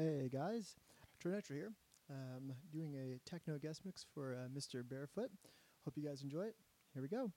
Hey guys, TriNitro here, um, doing a techno guest mix for uh, Mr. Behrfüt. Hope you guys enjoy it. Here we go.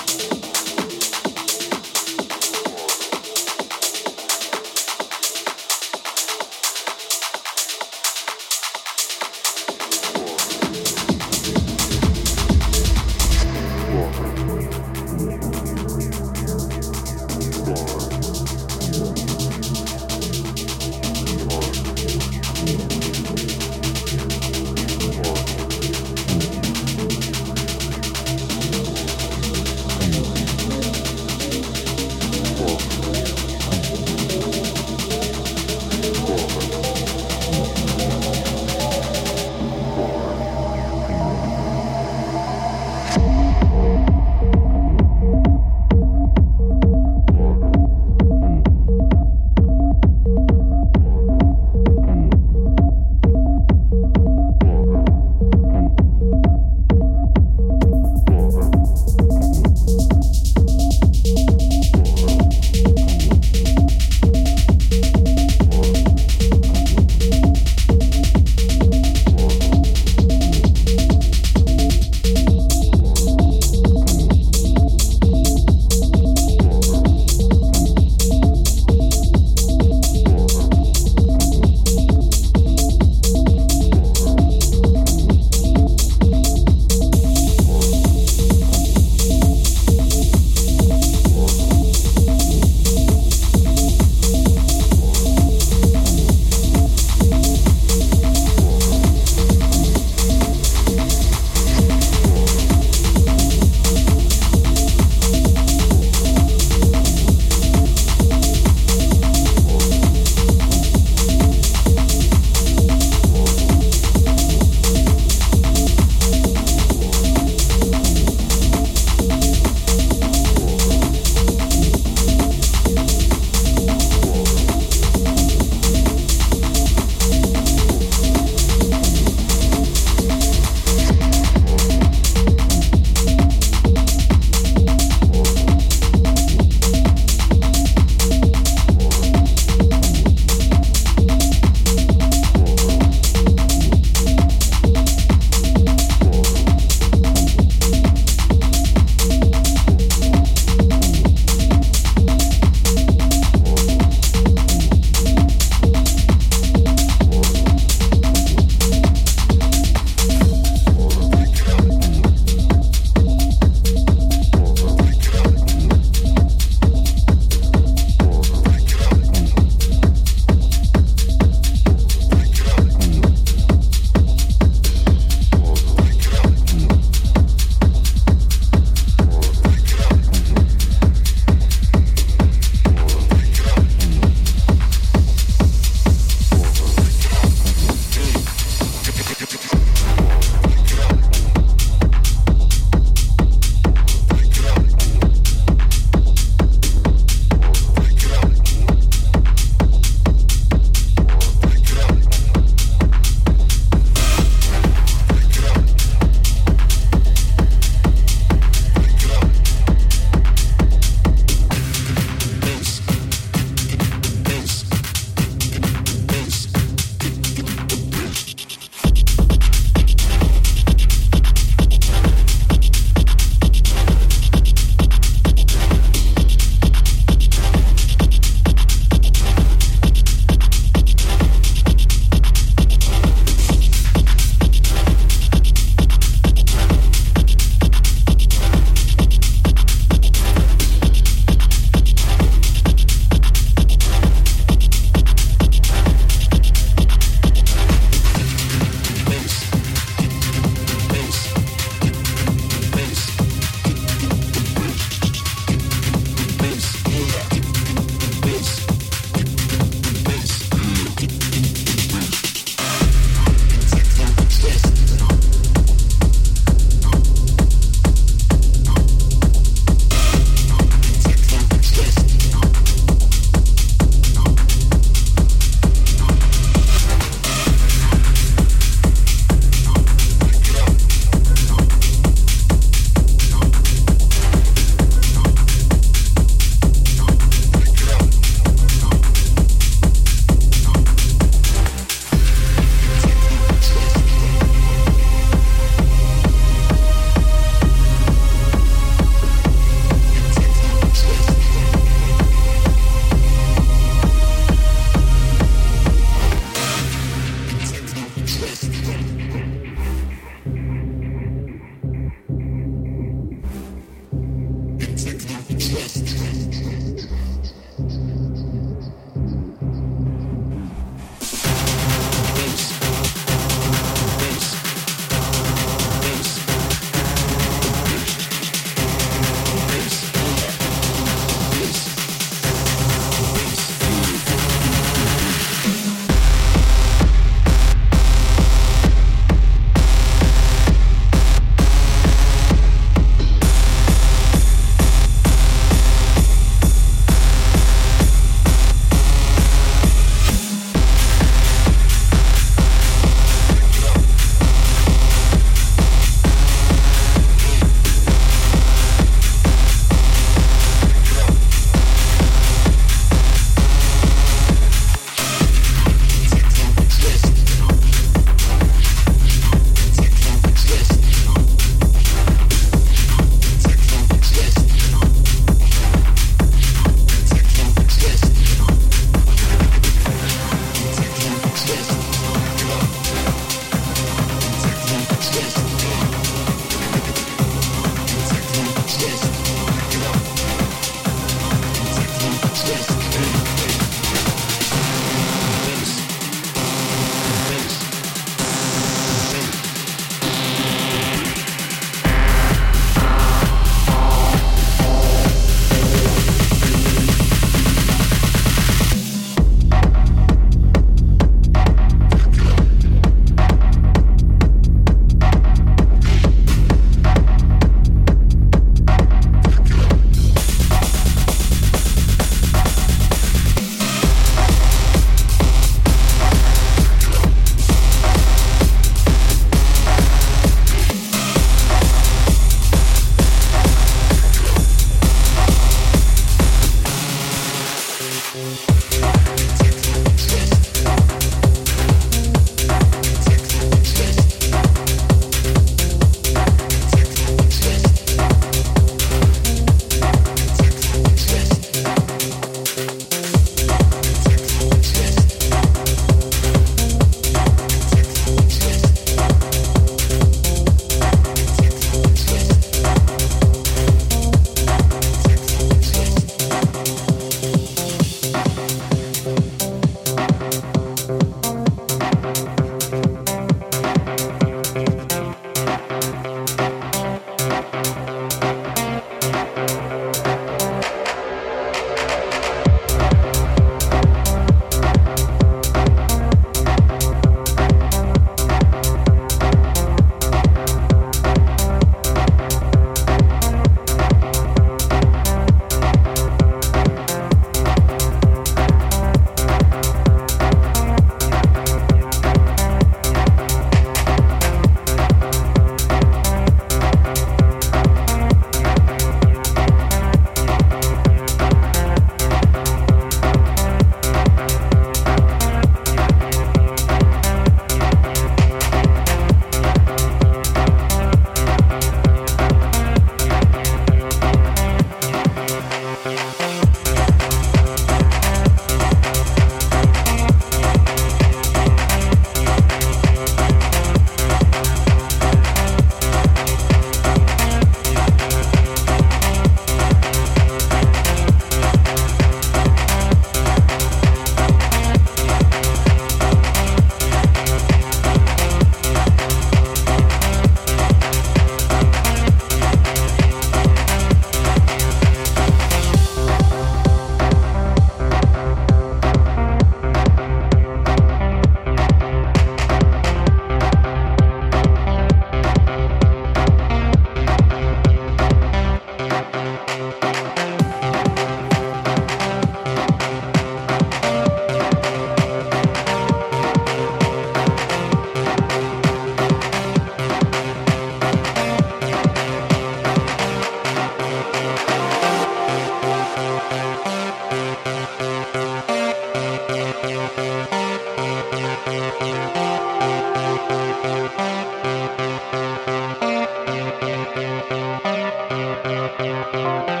No, sleeping.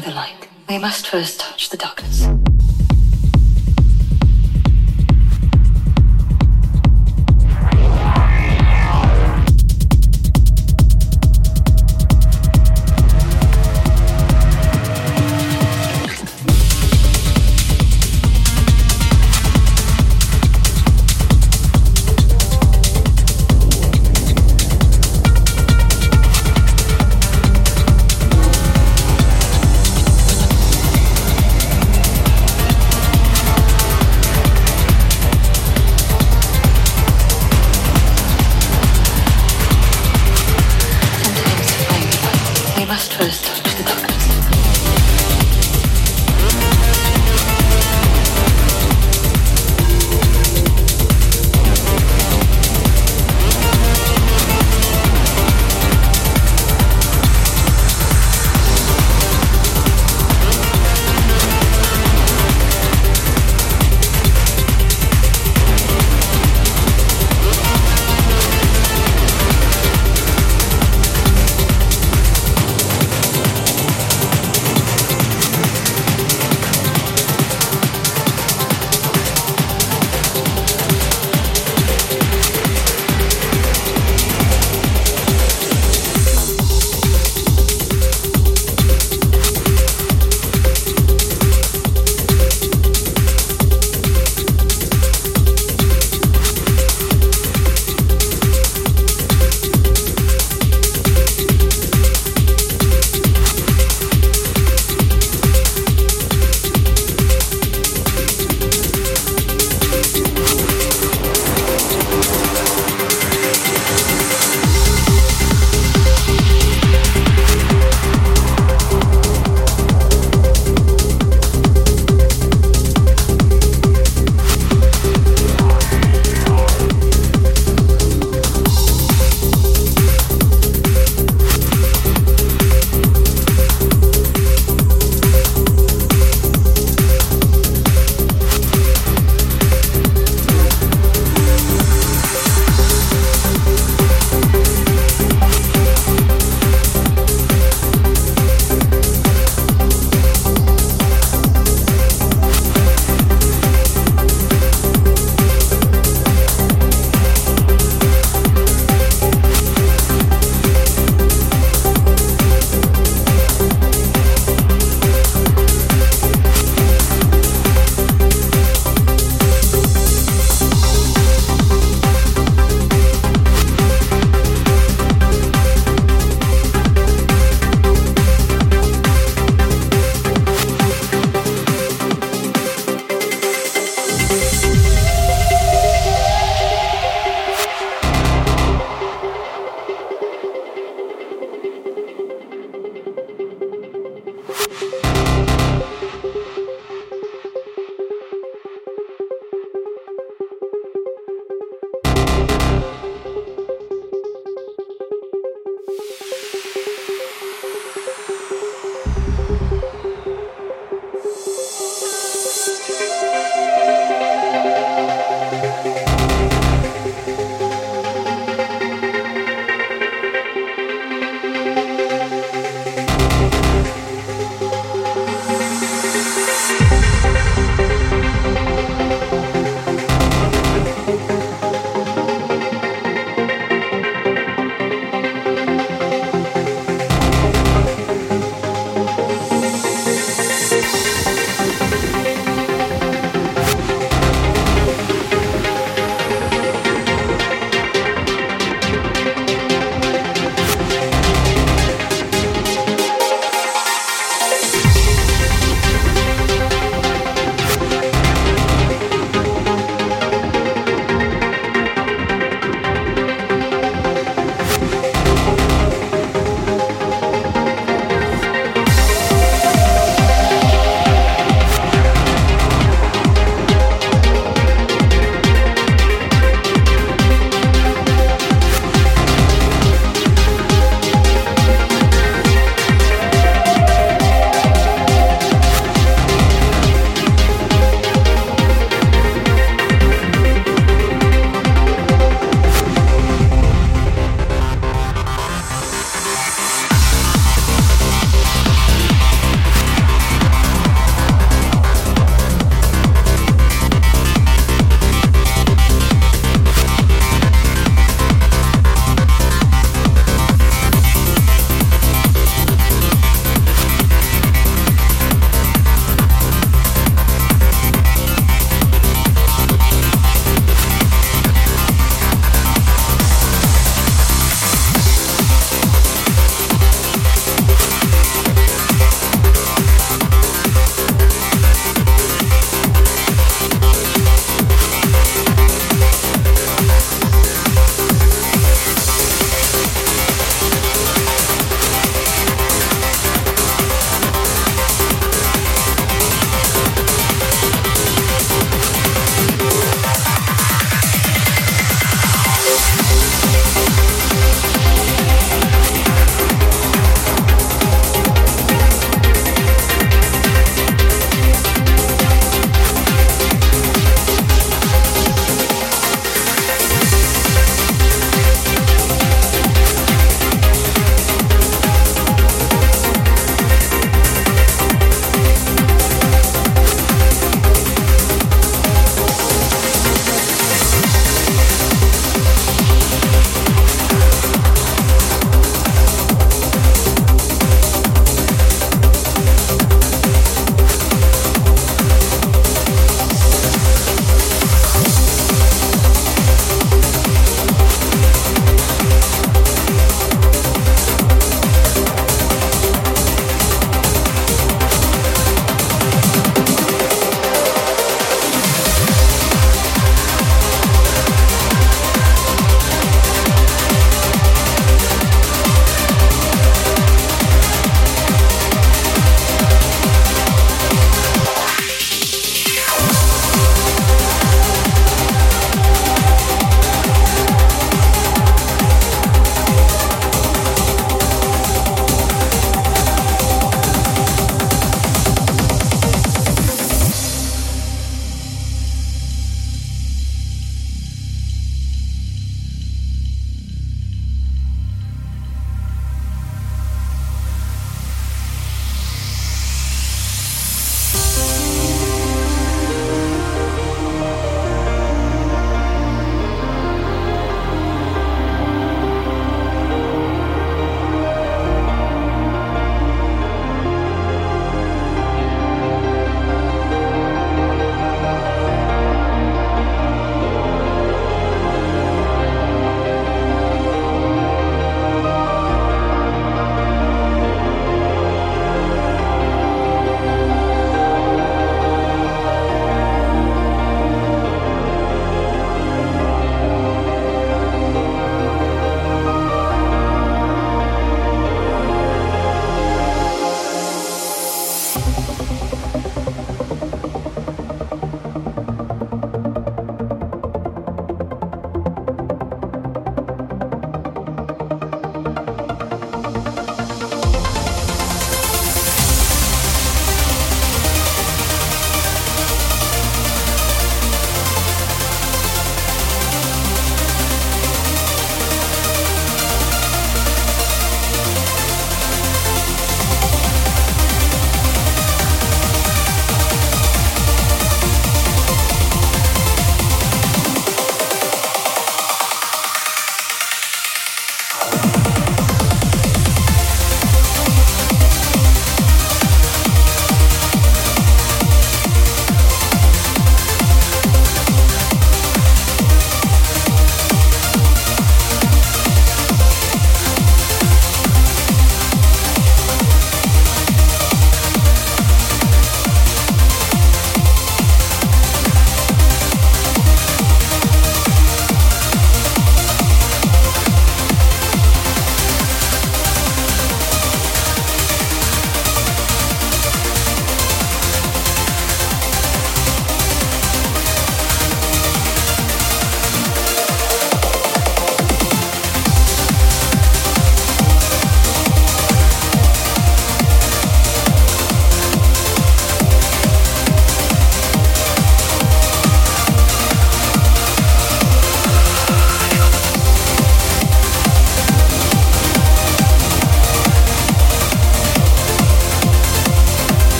The light, we must first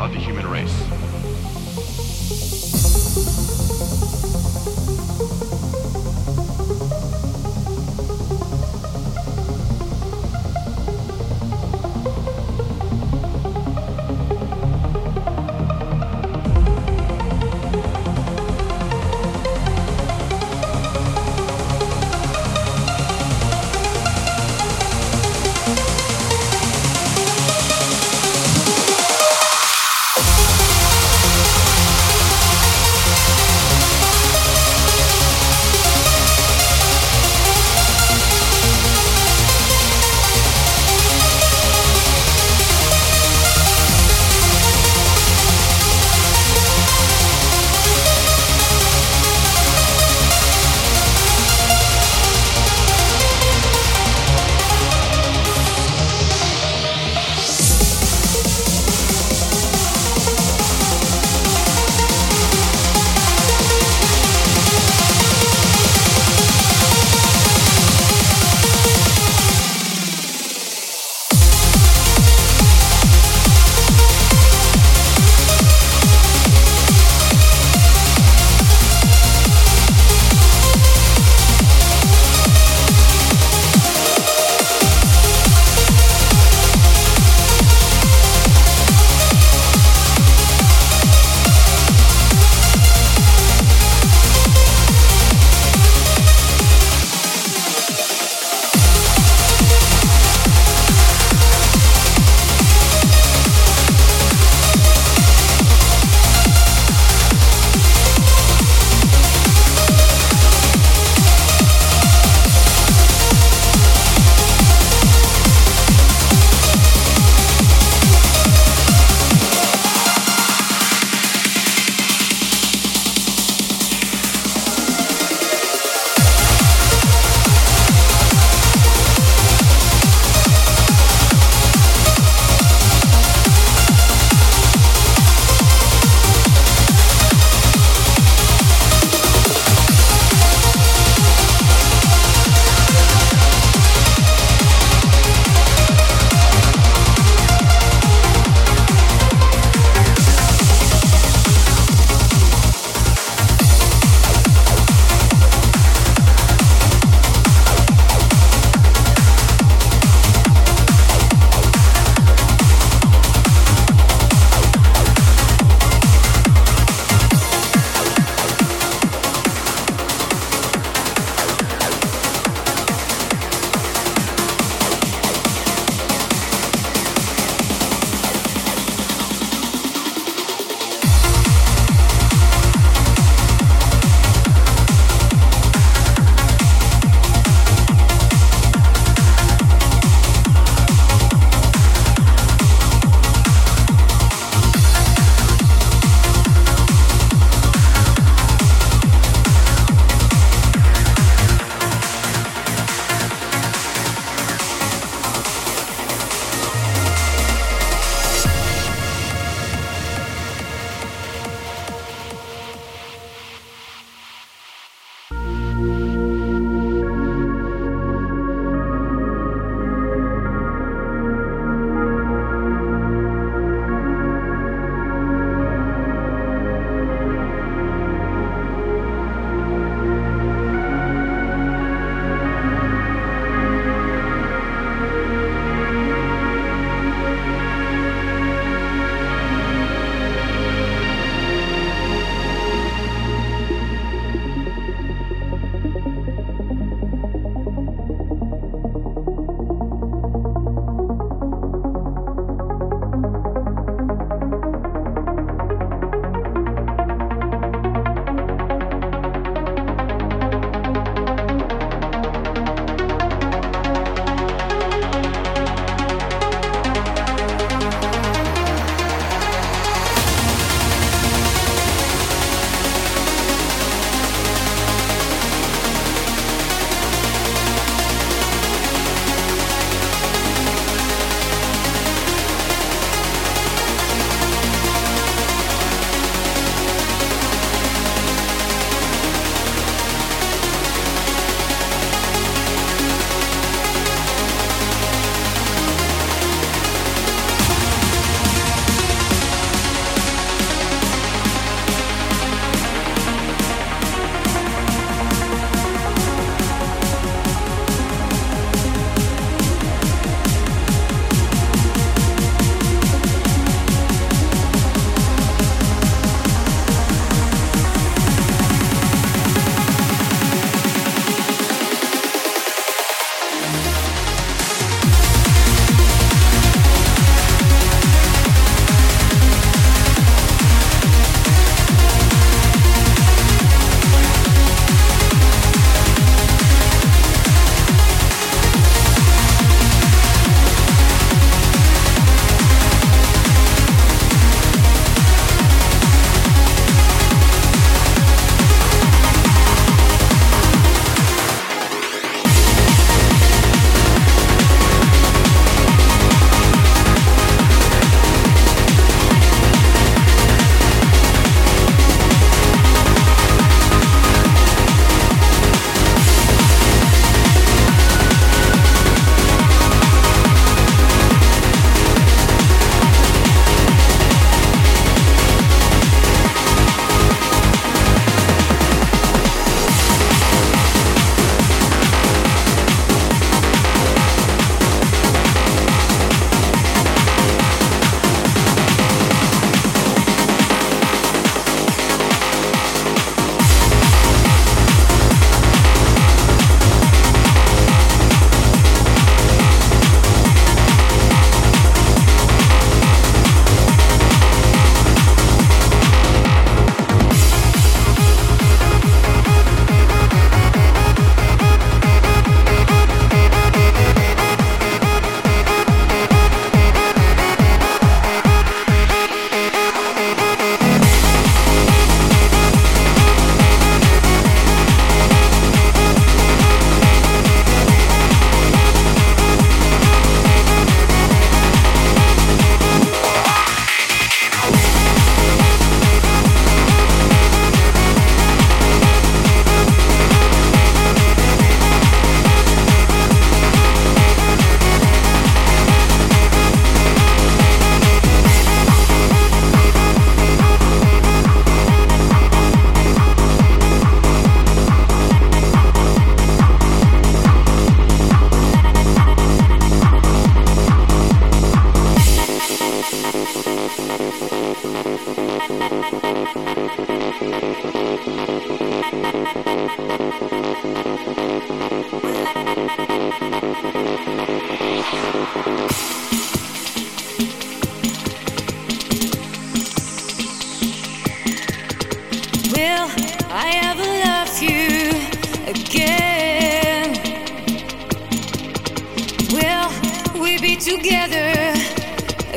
of the human race.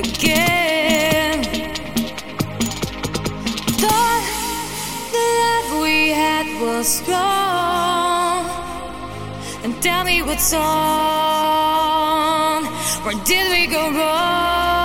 Again? Thought the love we had was strong. And tell me what's wrong. Where did we go wrong?